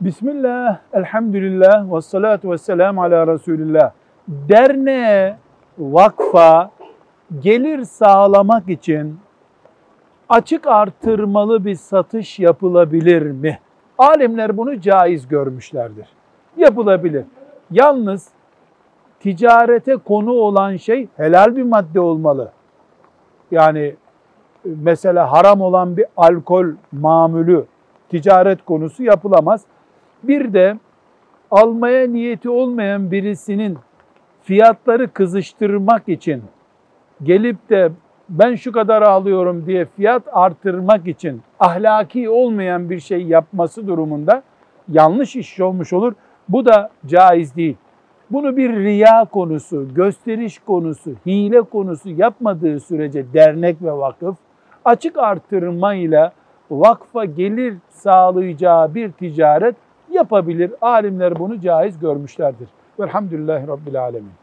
Bismillah, elhamdülillah, ve salatu ve selamu ala Resulillah. Derneğe, vakfa gelir sağlamak için açık artırmalı bir satış yapılabilir mi? Alimler bunu caiz görmüşlerdir. Yapılabilir. Yalnız ticarete konu olan şey helal bir madde olmalı. Yani mesela haram olan bir alkol mamülü ticaret konusu yapılamaz. Bir de almaya niyeti olmayan birisinin fiyatları kızıştırmak için gelip de ben şu kadar alıyorum diye fiyat artırmak için ahlaki olmayan bir şey yapması durumunda yanlış iş olmuş olur. Bu da caiz değil. Bunu bir riya konusu, gösteriş konusu, hile konusu yapmadığı sürece dernek ve vakıf açık artırmayla vakfa gelir sağlayacağı bir ticaret yapabilir. Alimler bunu caiz görmüşlerdir. Velhamdülillahi Rabbil Alemin.